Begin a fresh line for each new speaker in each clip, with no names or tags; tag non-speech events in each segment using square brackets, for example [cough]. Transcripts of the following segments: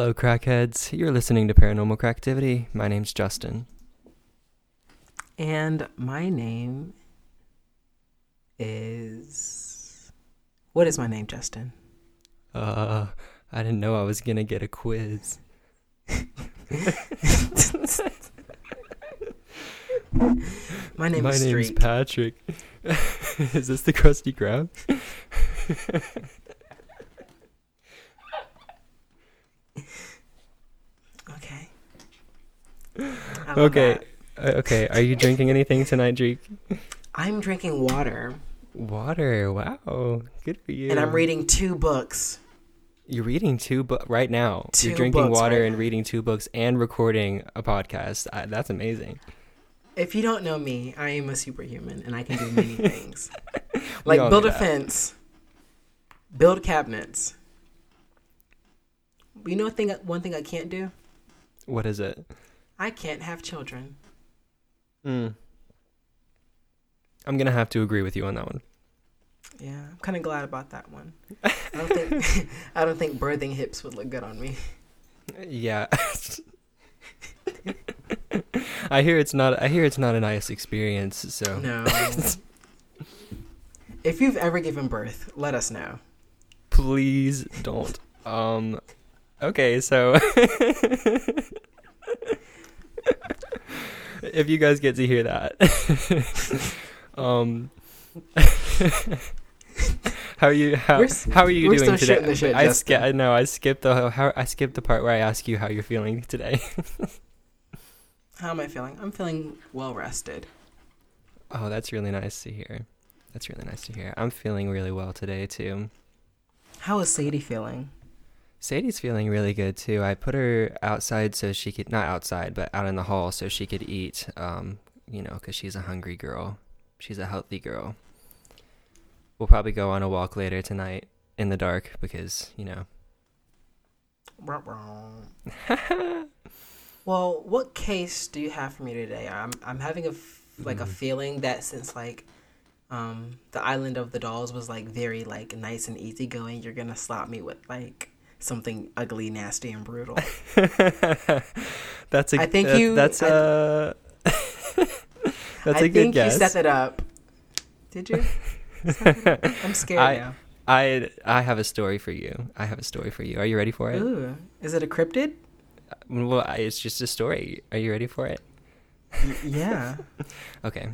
Hello, crackheads. You're listening to Paranormal Cracktivity. My name's Justin.
And my name is. What is my name, Justin?
Uh, I didn't know I was gonna get a quiz.
My name
My
is
name's. Patrick. [laughs] is this the Krusty Krab? [laughs]
okay. I love
Okay.
that.
Uh, okay. Are you drinking anything tonight, Drake?
I'm drinking water
Water. Wow. Good for you.
and I'm reading two books.
You're reading two books right now.
Two
You're drinking water
right
and reading two books and recording a podcast. I, that's amazing.
If you don't know me, I am a superhuman and I can do many [laughs] things. Like build a
that.
fence, build cabinets. You know, thing, one thing I can't do.
What is it?
I can't have children.
Mm. I'm gonna have to agree with you on that one.
Yeah, I'm kind of glad about that one. I don't think [laughs] I don't think birthing hips would look good on me.
Yeah. [laughs] I hear it's not. I hear it's not a nice experience. So
No. [laughs] if you've ever given birth, let us know.
please don't. Um. Okay, so if you guys get to hear that, [laughs] um, [laughs] how are you? How how are you doing today?
shooting shit,
I skip. I know. I skipped the how. I skipped the part where I ask you how you're feeling today.
How am I feeling? I'm feeling well rested.
Oh, that's really nice to hear. That's really nice to hear. I'm feeling really well today too.
How is Sadie feeling?
Sadie's feeling really good too. I put her outside so she could not outside, but out in the hall so she could eat. Um, you know, because she's a hungry girl. She's a healthy girl. We'll probably go on a walk later tonight in the dark because you know. [laughs]
well, what case do you have for me today? I'm I'm having a f- like a
Mhm.
feeling that since like um the island of the dolls was like very like nice and easygoing, you're gonna slap me with like something ugly, nasty, and brutal. [laughs]
that's a.
I think
that-
you-
That's
I-
a. [laughs] that's
I
a good
think
guess.
you set it up. Did you? Set it up? I'm scared
I-
now.
I I have a story for you. I have a story for you. Are you ready for it?
Ooh, is it a cryptid?
Uh, well, I- it's just a story. Are you ready for it?
Y- yeah. [laughs]
Okay.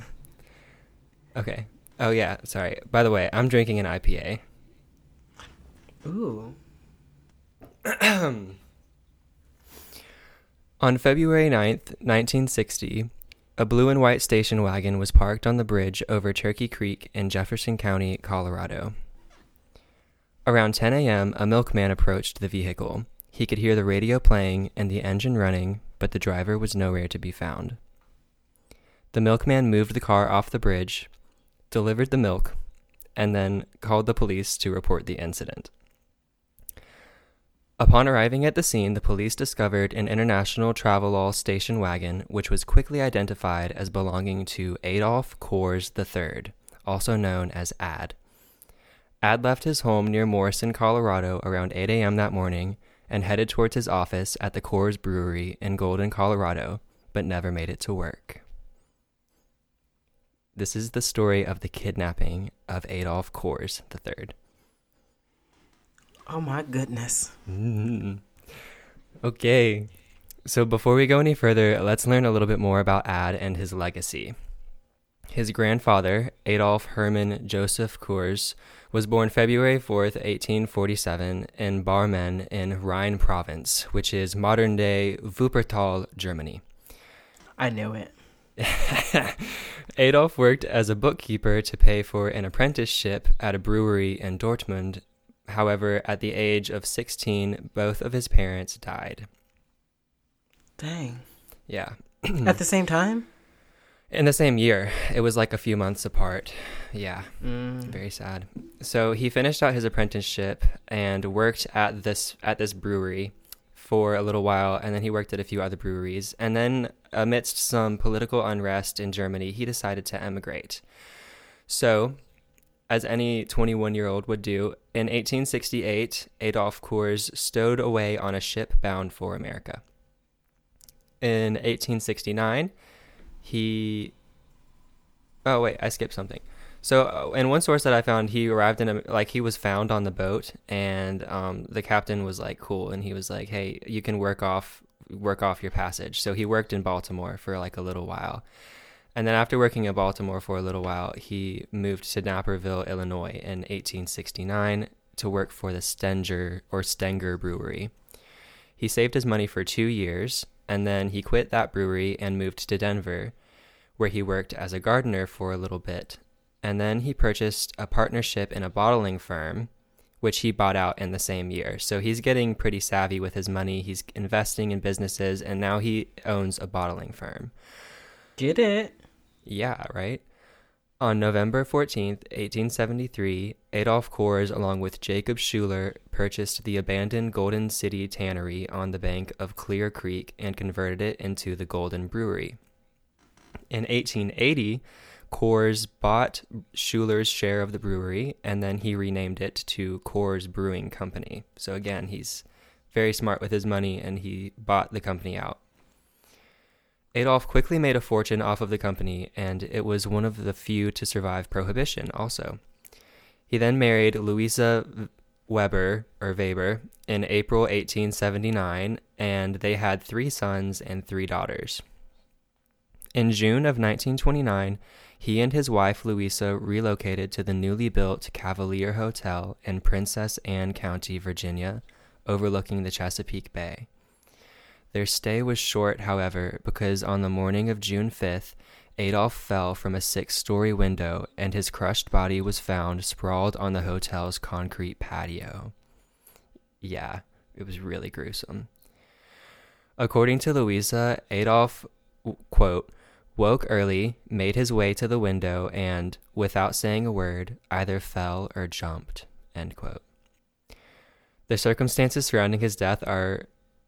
Okay. Oh yeah, sorry. By the way, I'm drinking an IPA.
Ooh.
On February 9th, 1960, a blue and white station wagon was parked on the bridge over Turkey Creek in Jefferson County, Colorado. Around 10 a.m., a milkman approached the vehicle. He could hear the radio playing and the engine running, but the driver was nowhere to be found. The milkman moved the car off the bridge, delivered the milk, and then called the police to report the incident. Upon arriving at the scene, the police discovered an International Travelall station wagon, which was quickly identified as belonging to Adolf Coors III, also known as Ad. Ad left his home near Morrison, Colorado around 8 a.m. that morning and headed towards his office at the Coors Brewery in Golden, Colorado, but never made it to work. This is the story of the kidnapping of Adolf Coors III.
Oh my goodness.
Mm. Okay. So before we go any further, let's learn a little bit more about Ad and his legacy. His grandfather, Adolf Hermann Joseph Coors, was born February 4th, 1847, in Barmen in Rhine province, which is modern day Wuppertal, Germany.
I knew it. [laughs]
Adolf worked as a bookkeeper to pay for an apprenticeship at a brewery in Dortmund. However, at the age of 16, both of his parents died.
Dang.
Yeah.
At the same time?
In the same year, it was like a few months apart. Yeah,
Mm.
very sad. So he finished out his apprenticeship and worked at this at this brewery for a little while, and then he worked at a few other breweries. And then, amidst some political unrest in Germany, he decided to emigrate. So as any 21 year old would do, in 1868, Adolf Coors stowed away on a ship bound for America. In 1869, he. Oh, wait, I skipped something. So, uh, in one source that I found, he arrived in a like he was found on the boat, and um, the captain was like cool, and he was like, "Hey, you can work off work off your passage." So he worked in Baltimore for like a little while, and then after working in Baltimore for a little while, he moved to Naperville, Illinois, in 1869 to work for the Stenger or Stenger Brewery. He saved his money for two years, and then he quit that brewery and moved to Denver, where he worked as a gardener for a little bit and then he purchased a partnership in a bottling firm, which he bought out in the same year. So he's getting pretty savvy with his money. He's investing in businesses, and now he owns a bottling firm.
Get it?
Yeah, right? On November 14th, 1873, Adolf Coors, along with Jacob Schueler, purchased the abandoned Golden City Tannery on the bank of Clear Creek and converted it into the Golden Brewery. In 1880, Coors bought Schueler's share of the brewery and then he renamed it to Coors Brewing Company. So again, he's very smart with his money and he bought the company out. Adolf quickly made a fortune off of the company and it was one of the few to survive prohibition also. He then married Louisa Weber or Weber in April 1879 and they had 3 sons and 3 daughters. In June of 1929, he and his wife Louisa relocated to the newly built Cavalier Hotel in Princess Anne County, Virginia, overlooking the Chesapeake Bay. Their stay was short, however, because on the morning of June 5th, Adolf fell from a six story window and his crushed body was found sprawled on the hotel's concrete patio. Yeah, it was really gruesome. According to Louisa, Adolf, quote, woke early, made his way to the window, and, without saying a word, either fell or jumped. End quote. The circumstances surrounding his death are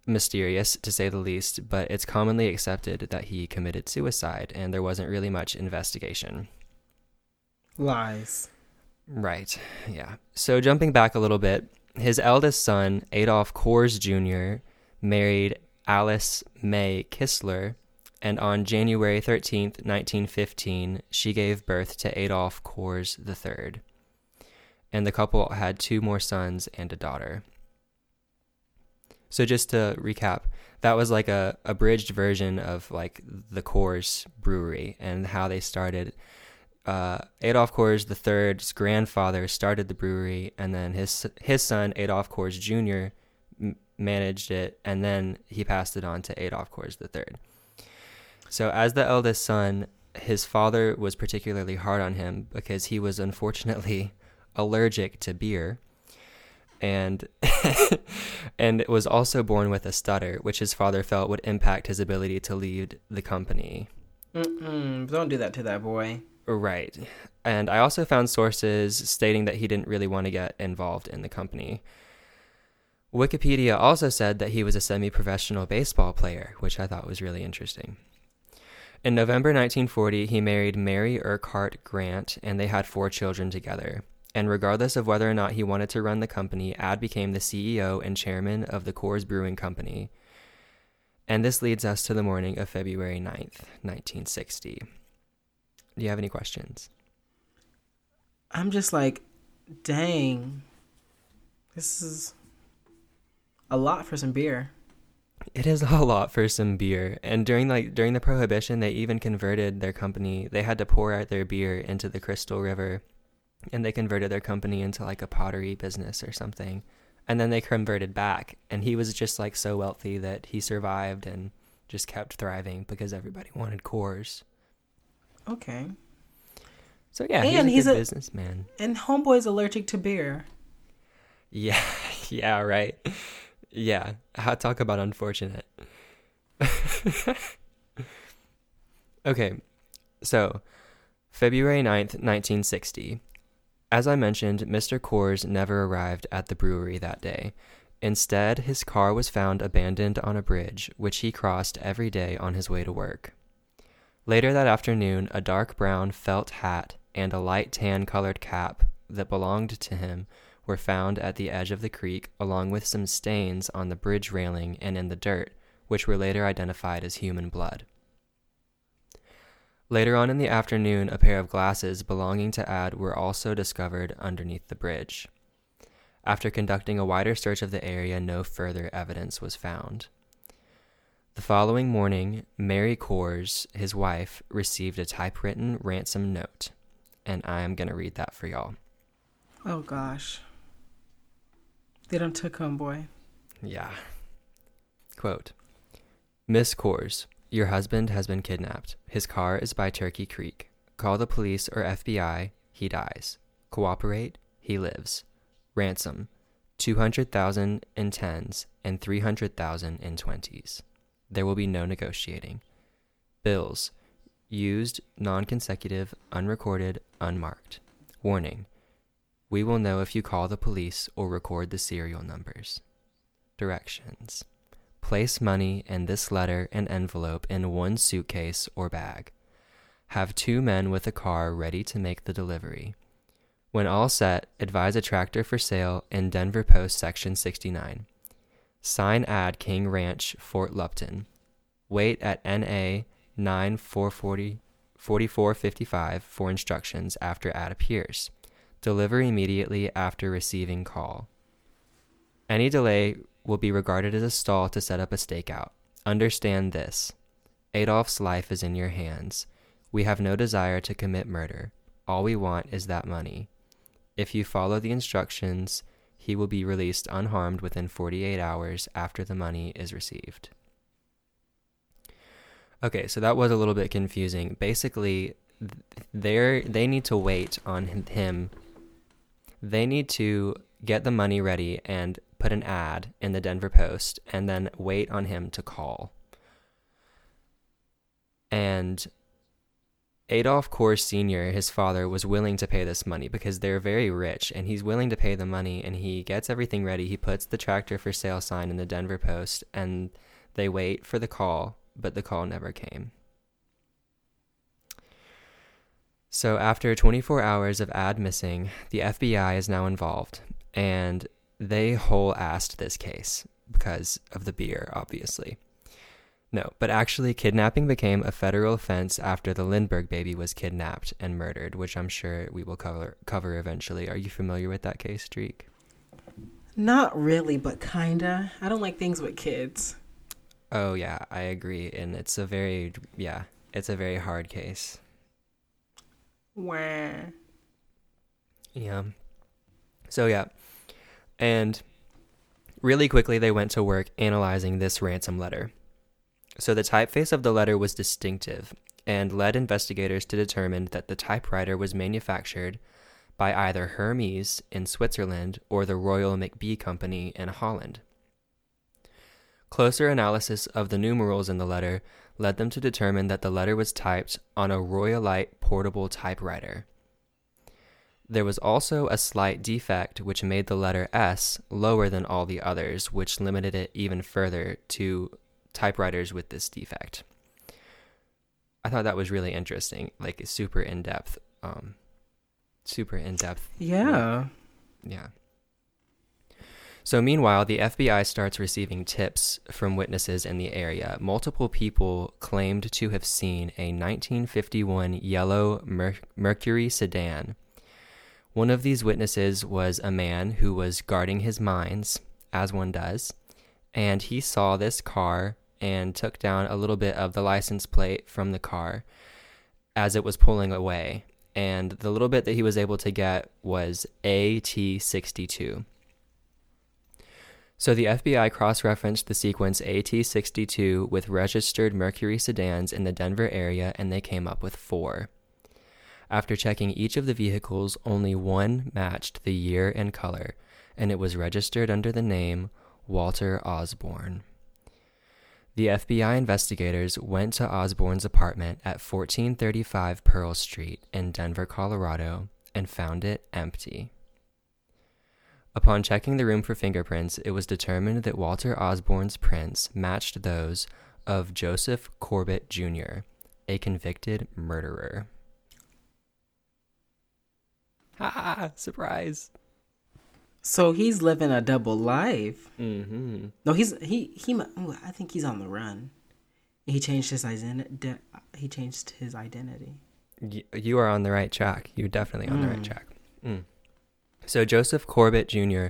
mysterious, to say the least, but it's commonly accepted that he committed suicide, and there wasn't really much investigation.
Lies.
Right, yeah. So, jumping back a little bit, his eldest son, Adolf Coors Jr., married Alice May Kistler, and on January 13th, 1915, she gave birth to Adolf Coors III. And the couple had two more sons and a daughter. So just to recap, that was like a abridged version of like the Coors brewery and how they started. Uh, Adolf Coors III's grandfather started the brewery, and then his his son Adolf Coors Jr. M- managed it, and then he passed it on to Adolf Coors III. So, as the eldest son, his father was particularly hard on him because he was unfortunately [laughs] allergic to beer and [laughs] and was also born with a stutter, which his father felt would impact his ability to lead the company.
Mm-mm, don't do that to that boy.
Right. And I also found sources stating that he didn't really want to get involved in the company. Wikipedia also said that he was a semi professional baseball player, which I thought was really interesting. In November 1940, he married Mary Urquhart Grant, and they had four children together. And regardless of whether or not he wanted to run the company, Ad became the CEO and chairman of the Coors Brewing Company. And this leads us to the morning of February 9th, 1960. Do you have any questions?
I'm just like, dang. This is a lot for some beer.
It is [laughs] a lot for some beer. And during like during the prohibition, they even converted their company. They had to pour out their beer into the Crystal River and they converted their company into like a pottery business or something. And then they converted back and he was just like so wealthy that he survived and just kept thriving because everybody wanted Coors.
Okay.
So yeah,
And
he's a
he's a-
businessman.
And homeboy's allergic to beer.
Yeah, [laughs] yeah, right. Yeah, how talk about unfortunate. [laughs] okay, so February 9th, 1960. As I mentioned, Mr. Coors never arrived at the brewery that day. Instead, his car was found abandoned on a bridge, which he crossed every day on his way to work. Later that afternoon, a dark brown felt hat and a light tan colored cap that belonged to him were found at the edge of the creek, along with some stains on the bridge railing and in the dirt, which were later identified as human blood. Later on in the afternoon, a pair of glasses belonging to Ad were also discovered underneath the bridge. After conducting a wider search of the area, no further evidence was found. The following morning, Mary Coors, his wife, received a typewritten ransom note, and I am going to read that for y'all.
Oh gosh. They done took him, boy.
Yeah. Quote Miss Coors, your husband has been kidnapped. His car is by Turkey Creek. Call the police or FBI, he dies. Cooperate, he lives. Ransom 200,000 in tens and 300,000 in twenties. There will be no negotiating. Bills used, non consecutive, unrecorded, unmarked. Warning we will know if you call the police or record the serial numbers. Directions Place money and this letter and envelope in one suitcase or bag. Have two men with a car ready to make the delivery. When all set, advise a tractor for sale in Denver Post Section 69. Sign ad King Ranch, Fort Lupton. Wait at NA 9440 4455 for instructions after ad appears. Deliver immediately after receiving call. Any delay will be regarded as a stall to set up a stakeout. Understand this Adolf's life is in your hands. We have no desire to commit murder. All we want is that money. If you follow the instructions, he will be released unharmed within 48 hours after the money is received. Okay, so that was a little bit confusing. Basically, they they need to wait on him they need to get the money ready and put an ad in the Denver Post and then wait on him to call. And Adolf Coors Sr., his father, was willing to pay this money because they're very rich and he's willing to pay the money and he gets everything ready. He puts the tractor for sale sign in the Denver Post and they wait for the call, but the call never came. So, after 24 hours of ad missing, the FBI is now involved, and they whole assed this case because of the beer, obviously. No, but actually, kidnapping became a federal offense after the Lindbergh baby was kidnapped and murdered, which I'm sure we will cover cover eventually. Are you familiar with that case, Streak?
Not really, but kinda. I don't like things with kids.
Oh yeah, I agree, and it's a very yeah, it's a very hard case.
Wah.
Yeah. So yeah. And really quickly they went to work analyzing this ransom letter. So the typeface of the letter was distinctive and led investigators to determine that the typewriter was manufactured by either Hermes in Switzerland or the Royal McBee Company in Holland. Closer analysis of the numerals in the letter led them to determine that the letter was typed on a Royalite portable typewriter. There was also a slight defect which made the letter S lower than all the others, which limited it even further to typewriters with this defect. I thought that was really interesting, like super in depth, um, super in depth.
Yeah.
Yeah. So, meanwhile, the FBI starts receiving tips from witnesses in the area. Multiple people claimed to have seen a 1951 yellow Mer- Mercury sedan. One of these witnesses was a man who was guarding his mines, as one does, and he saw this car and took down a little bit of the license plate from the car as it was pulling away. And the little bit that he was able to get was AT62. So the FBI cross referenced the sequence AT62 with registered Mercury sedans in the Denver area and they came up with four. After checking each of the vehicles, only one matched the year and color, and it was registered under the name Walter Osborne. The FBI investigators went to Osborne's apartment at 1435 Pearl Street in Denver, Colorado, and found it empty. Upon checking the room for fingerprints, it was determined that Walter Osborne's prints matched those of Joseph Corbett Jr., a convicted murderer. Ah, [laughs] surprise.
So he's living a double life.
Mm-hmm.
No, he's he he. ooh, I think he's on the run. He changed his identity. He changed his identity.
You are on the right track. You're definitely on the right
Mm.
track. Mm. So Joseph Corbett Jr.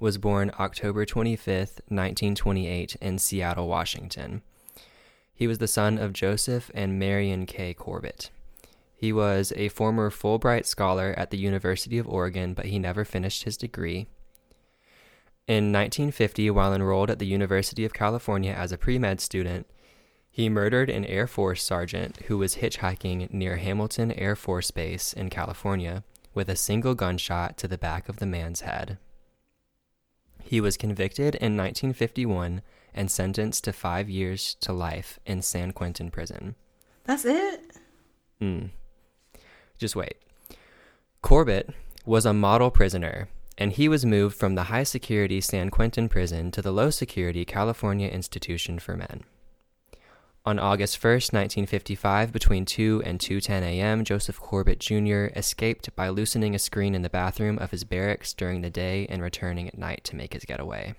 was born October 25th, 1928, in Seattle, Washington. He was the son of Joseph and Marion K. Corbett. He was a former Fulbright scholar at the University of Oregon, but he never finished his degree. In 1950, while enrolled at the University of California as a pre med student, he murdered an Air Force sergeant who was hitchhiking near Hamilton Air Force Base in California with a single gunshot to the back of the man's head. He was convicted in 1951 and sentenced to five years to life in San Quentin prison.
That's it.
Mm. Just wait. Corbett was a model prisoner, and he was moved from the high security San Quentin prison to the low security California Institution for Men. On August 1st, 1955, between 2 and 2:10 a.m., Joseph Corbett Jr. escaped by loosening a screen in the bathroom of his barracks during the day and returning at night to make his getaway.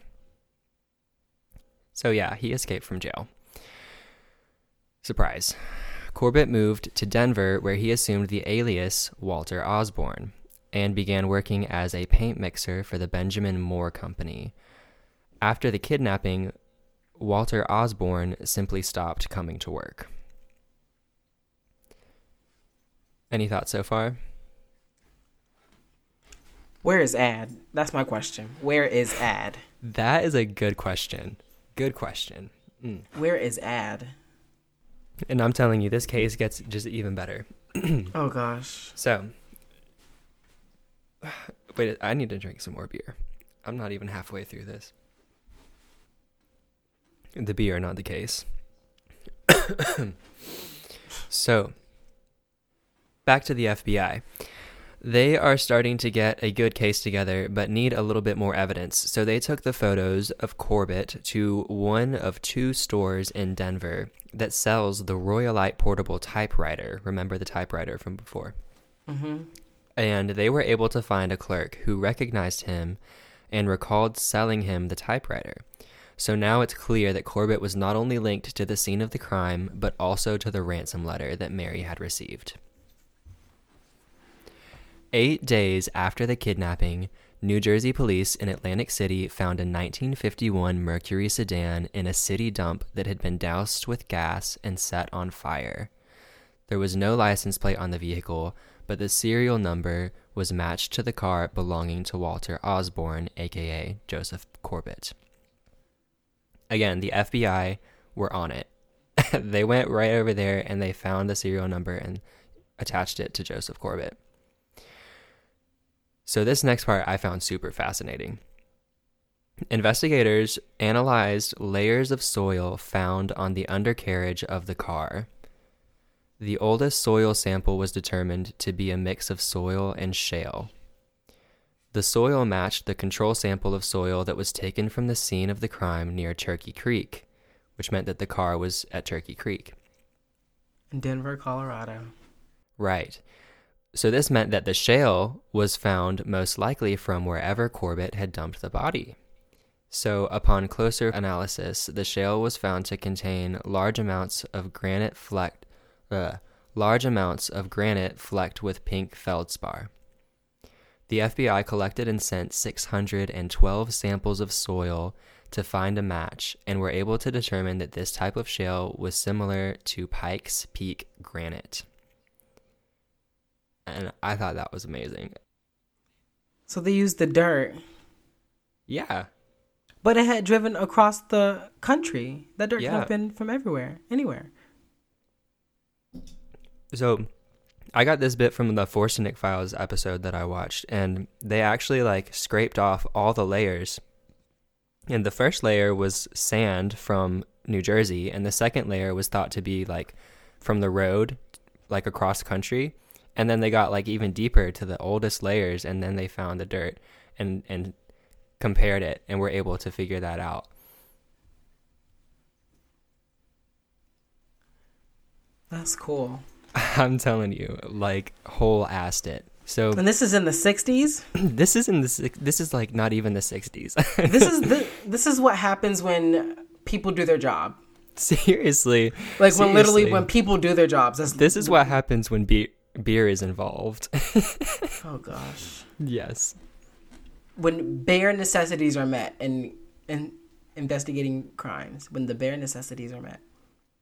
So yeah, he escaped from jail. Surprise. Corbett moved to Denver, where he assumed the alias Walter Osborne and began working as a paint mixer for the Benjamin Moore Company. After the kidnapping, Walter Osborne simply stopped coming to work. Any thoughts so far?
Where is Ad? That's my question. Where is Ad?
That is a good question. Good question. Mm.
Where is Ad?
And I'm telling you, this case gets just even better. [clears throat]
Oh gosh.
So, [sighs] wait, I need to drink some more beer. I'm not even halfway through this. The beer, not the case. [coughs] so, back to the FBI. They are starting to get a good case together, but need a little bit more evidence. So they took the photos of Corbett to one of two stores in Denver that sells the Royalite portable typewriter. Remember the typewriter from before?
Mm-hmm.
and they were able to find a clerk who recognized him and recalled selling him the typewriter. So now it's clear that Corbett was not only linked to the scene of the crime, but also to the ransom letter that Mary had received. Eight days after the kidnapping, New Jersey police in Atlantic City found a 1951 Mercury sedan in a city dump that had been doused with gas and set on fire. There was no license plate on the vehicle, but the serial number was matched to the car belonging to Walter Osborne, aka Joseph Corbett. Again, the FBI were on it. [laughs] they went right over there and they found the serial number and attached it to Joseph Corbett. So, this next part I found super fascinating. Investigators analyzed layers of soil found on the undercarriage of the car. The oldest soil sample was determined to be a mix of soil and shale. The soil matched the control sample of soil that was taken from the scene of the crime near Turkey Creek, which meant that the car was at Turkey Creek.
In Denver, Colorado.
Right. So this meant that the shale was found most likely from wherever Corbett had dumped the body. So, upon closer analysis, the shale was found to contain large amounts of granite flecked, uh, large amounts of granite flecked with pink feldspar. The FBI collected and sent 612 samples of soil to find a match and were able to determine that this type of shale was similar to Pikes Peak granite. And I thought that was amazing.
So they used the dirt,
Yeah.
but it had driven across the country. That dirt could have been from everywhere, anywhere.
So I got this bit from the Forensic Files episode that I watched, and they actually like scraped off all the layers. And the first layer was sand from New Jersey, and the second layer was thought to be like from the road, like across country. And then they got like even deeper to the oldest layers, and then they found the dirt and and compared it, and were able to figure that out.
That's cool. [laughs]
I'm telling you, like whole assed it. So
And this is in the 60s. [clears throat]
this is in the this is like not even the 60s. [laughs]
This is the, this is what happens when people do their job.
Seriously.
Like when literally when people do their jobs.
This is what happens when beer beer is involved. [laughs]
Oh gosh.
yes.
When bare necessities are met and and investigating crimes, when the bare necessities are met.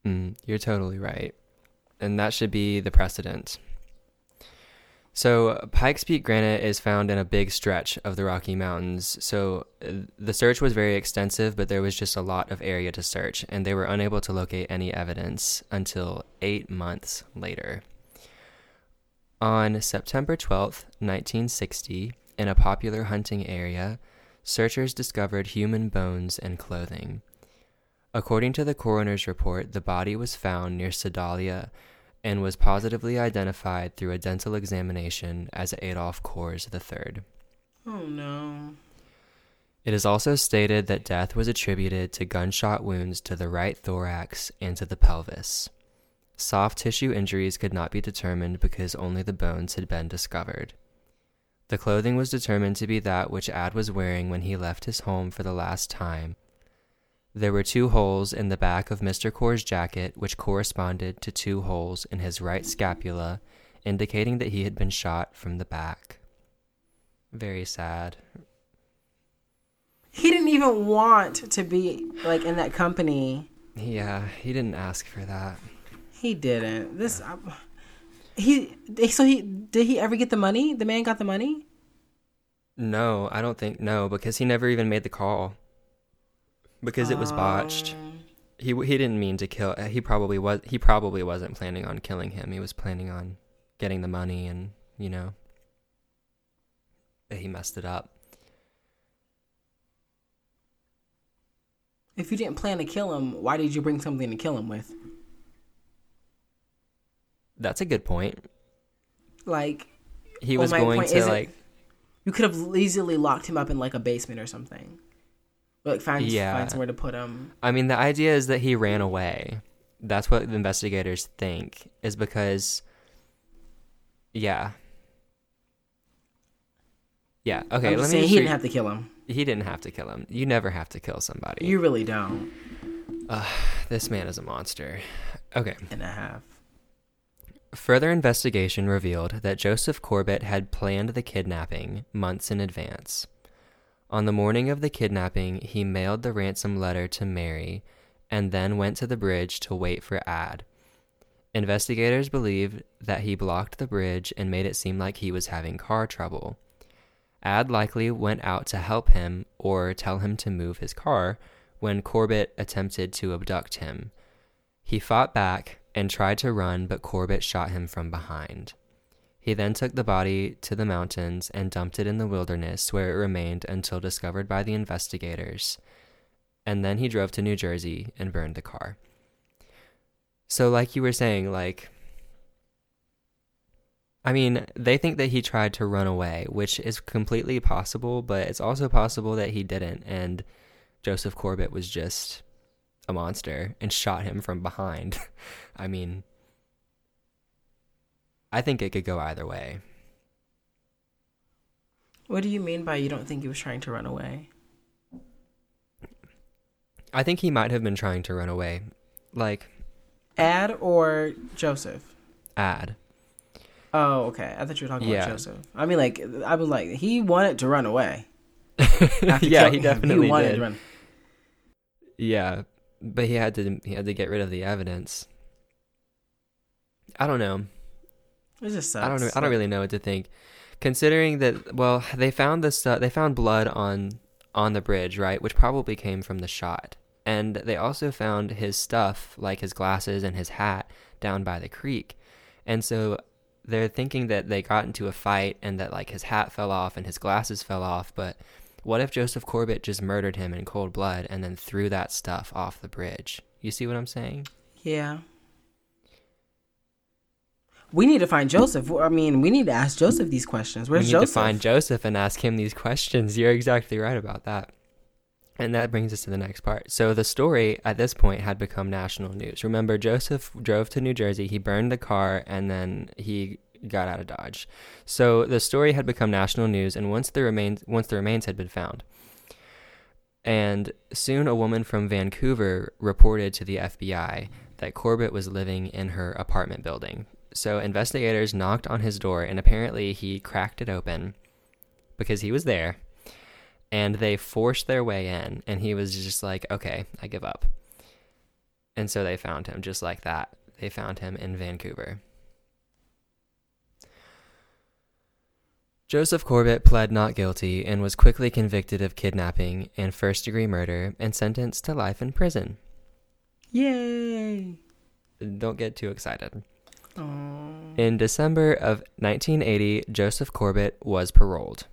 Mm, you're totally right. And that should be the precedent. So, Pikes Peak granite is found in a big stretch of the Rocky Mountains. So, uh, the search was very extensive, but there was just a lot of area to search, and they were unable to locate any evidence until eight months later. On September 12th, 1960, in a popular hunting area, searchers discovered human bones and clothing. According to the coroner's report, the body was found near Sedalia and was positively identified through a dental examination as Adolf Coors III.
Oh no.
It is also stated that death was attributed to gunshot wounds to the right thorax and to the pelvis. Soft tissue injuries could not be determined because only the bones had been discovered. The clothing was determined to be that which Ad was wearing when he left his home for the last time. There were two holes in the back of Mr. Coors' jacket, which corresponded to two holes in his right scapula, indicating that he had been shot from the back. Very sad.
He didn't even want to be like in that company.
Yeah, he didn't ask for that.
He didn't. This I, he so he did he ever get the money? The man got the money?
No, I don't think no because he never even made the call. Because it was botched.
Um,
He he didn't mean to kill. He probably was. He probably wasn't planning on killing him. He was planning on getting the money, and you know, he messed it up.
If you didn't plan to kill him, why did you bring something to kill him with?
That's a good point.
Like
He was
my
going to like
you could have easily locked him up in like a basement or something. Like find
Yeah.
find somewhere to put him.
I mean, the idea is that he ran away. That's what the investigators think, is because, yeah. Yeah, okay, let me
he didn't have to kill him.
he didn't have to kill him. You never have to kill somebody.
You really don't.
Uh, this man is a monster. Okay.
And a half.
Further investigation revealed that Joseph Corbett had planned the kidnapping months in advance. On the morning of the kidnapping, he mailed the ransom letter to Mary and then went to the bridge to wait for Ad. Investigators believed that he blocked the bridge and made it seem like he was having car trouble. Ad likely went out to help him or tell him to move his car when Corbett attempted to abduct him. He fought back and tried to run, but Corbett shot him from behind. He then took the body to the mountains and dumped it in the wilderness, where it remained until discovered by the investigators. And then he drove to New Jersey and burned the car. So, like you were saying, like, I mean, they think that he tried to run away, which is completely possible, but it's also possible that he didn't, and Joseph Corbett was just a monster and shot him from behind. [laughs] I mean, I think it could go either way.
What do you mean by you don't think he was trying to run away?
I think he might have been trying to run away. Like,
Ad or Joseph?
ad.
Oh, okay. I thought you were talking
Yeah.
about Joseph. I mean, like, I was like, he wanted to run away. [laughs]
yeah, he [laughs]
him,
definitely
he wanted
did.
to run.
Yeah, but he had to he had to get rid of the evidence. I don't know.
It just sucks.
I don't know. I don't really know what to think. Considering that, well, they found this. Uh, they found blood on on the bridge, right, which probably came from the shot. And they also found his stuff, like his glasses and his hat, down by the creek. And so they're thinking that they got into a fight and that like his hat fell off and his glasses fell off. But what if Joseph Corbett just murdered him in cold blood and then threw that stuff off the bridge? You see what I'm saying?
Yeah. We need to find Joseph. I mean, we need to ask Joseph these questions. Where's
we need
Joseph?
to find Joseph and ask him these questions. You're exactly right about that. And that brings us to the next part. So the story at this point had become national news. Remember, Joseph drove to New Jersey. He burned the car, and then he got out of Dodge. So the story had become national news, and once the remains once the remains had been found, and soon a woman from Vancouver reported to the FBI that Corbett was living in her apartment building. So investigators knocked on his door, and apparently he cracked it open because he was there, and they forced their way in, and he was just like, "Okay, I give up." And so they found him just like that. They found him in Vancouver. Joseph Corbett pled not guilty and was quickly convicted of kidnapping and first degree murder and sentenced to life in prison.
Yay!
Don't get too excited.
Aww.
In December of 1980, Joseph Corbett was paroled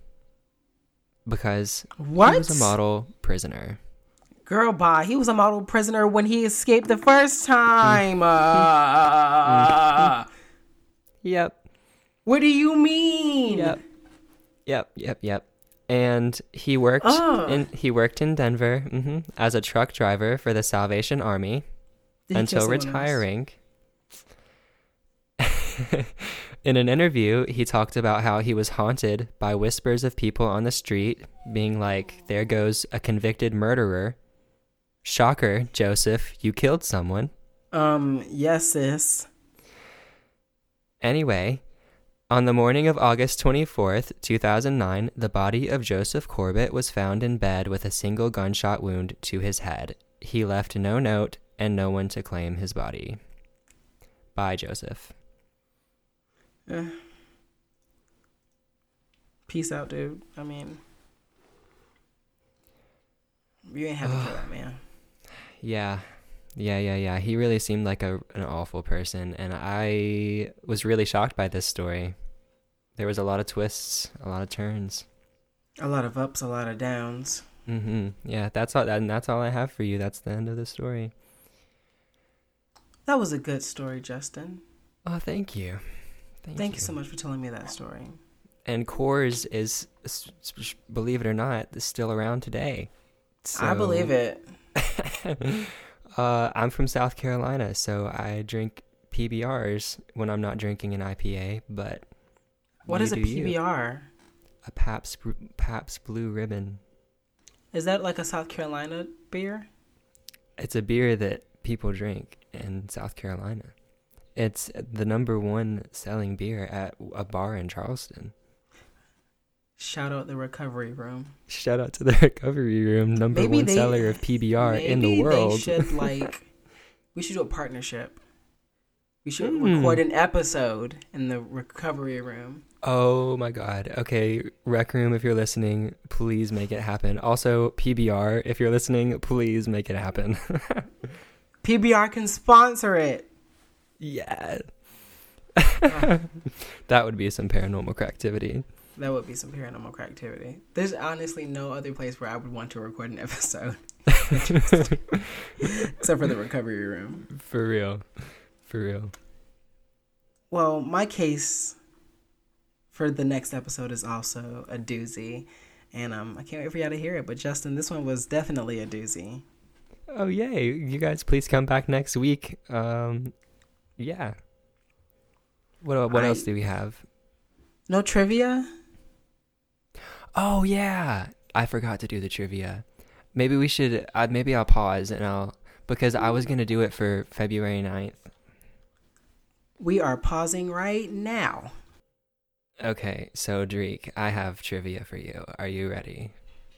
because
What?
he was a model prisoner.
Girl, bye. He was a model prisoner when he escaped the first time. Uh, [laughs] [laughs]
Yep.
what do you mean?
Yep. Yep. Yep. Yep. And he worked
Ugh.
in he worked in Denver hmm as a truck driver for the Salvation Army
Did
until retiring. [laughs] in an interview, he talked about how he was haunted by whispers of people on the street being like, "There goes a convicted murderer." Shocker, Joseph, you killed someone.
Um, yes, sis.
Anyway, on the morning of August 24th, 2009, the body of Joseph Corbett was found in bed with a single gunshot wound to his head. He left no note and no one to claim his body. Bye, Joseph.
Eh. Peace out, dude. I mean, you ain't to kill [sighs] that man.
Yeah. Yeah, yeah, yeah. He really seemed like a, an awful person, and I was really shocked by this story. There was a lot of twists, a lot of turns.
A lot of ups, a lot of downs.
Mm-hmm. Yeah, that's all. And that's all I have for you. That's the end of the story.
That was a good story, Justin.
Oh, thank you.
Thank, you so much for telling me that story.
And Coors is, believe it or not, is still around today.
I believe it. [laughs]
uh, I'm from South Carolina, so I drink PBRs when I'm not drinking an IPA. But
what is a
do you.
PBR?
A Pabst Pabst Blue Ribbon.
Is that like a South Carolina beer?
It's a beer that people drink in South Carolina. It's the number one selling beer at a bar in Charleston.
Shout out the recovery room.
Shout out to the [laughs] recovery room, number
Maybe
one
they-
seller of PBR in the world.
They should [laughs] like. we should do a partnership. We should
Hmm.
record an episode in the recovery room.
Oh my god. Okay, Rec Room, if you're listening, please make it happen. Also, PBR, if you're listening, please make it happen. [laughs]
PBR can sponsor it.
yeah. that would be some paranormal activity.
That would be some paranormal activity. There's honestly no other place where I would want to record an [laughs] episode [laughs] except for the recovery room.
For real. For real.
Well, my case for the next episode is also a doozy. And um, I can't wait for y'all to hear it. But Justin, this one was definitely a doozy.
Oh yay! You guys, please come back next week. Um, yeah. What what
I-
else do we have?
No trivia?
Oh yeah, I forgot to do the trivia. Maybe we should. Uh, maybe I'll pause and I'll because I was gonna do it for February 9th.
We are pausing right now.
Okay, so Dreek, I have trivia for you. Are you ready?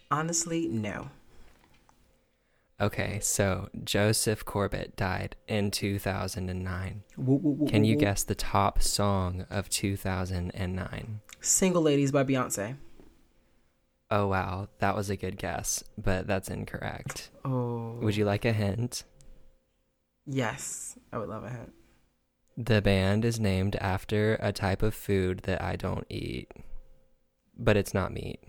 Honestly, no.
Okay, so Joseph Corbett died in 2009.
Woo, woo, woo,
Can you guess the top song of 2009?
Single Ladies by Beyonce.
Oh wow, that was a good guess, but that's incorrect.
Oh.
Would you like a hint?
Yes. I would love a hint.
The band is named after a type of food that I don't eat, but it's not meat.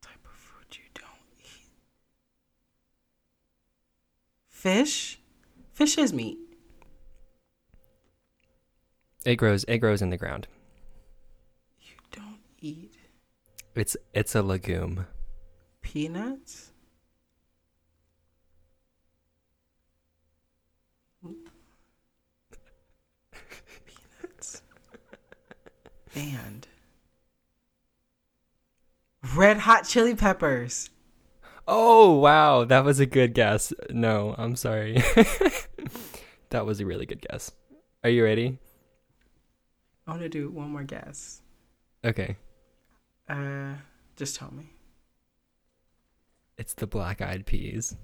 Type of food you don't eat. Fish? Fish is meat.
It grows it grows in the ground.
You don't eat
It's it's a legume.
peanuts? Peanuts. band. Red Hot Chili Peppers.
Oh, wow. That was a good guess. No, I'm sorry. [laughs] that was a really good guess. Are you ready?
I want to do one more guess.
Okay.
Uh, just tell me.
It's the Black Eyed Peas.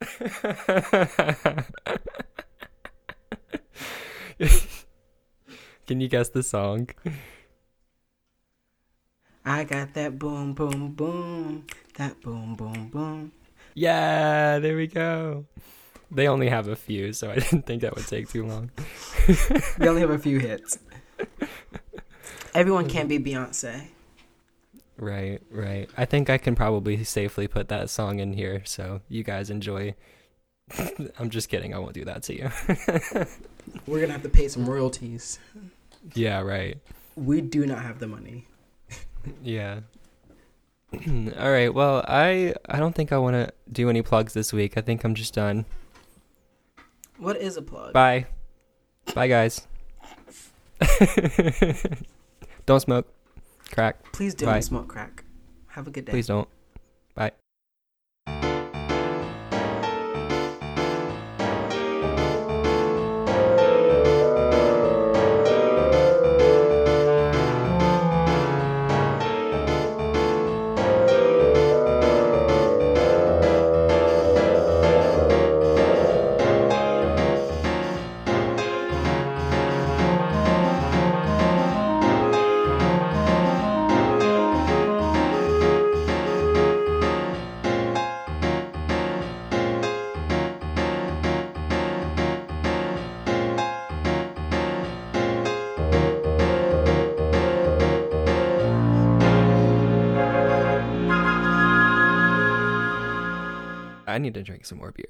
[laughs] Can you guess the song?
I got that boom, boom, boom. That boom, boom, boom.
Yeah, there we go. They only have a few, so I didn't think that would take too long. [laughs]
We only have a few hits. [laughs] Everyone mm-hmm. can't be Beyonce.
Right, right. I think I can probably safely put that song in here, so you guys enjoy. [laughs] I'm just kidding. I won't do that to you. [laughs]
We're gonna have to pay some royalties.
yeah, right.
We do not have the money. [laughs]
Yeah. [clears throat] All right. Well, I I don't think I want to do any plugs this week. I think I'm just done.
What is a plug?
Bye. Bye, guys. Don't smoke. Crack.
Please don't
Bye.
smoke crack. Have a good day.
Please don't. I need to drink some more beer.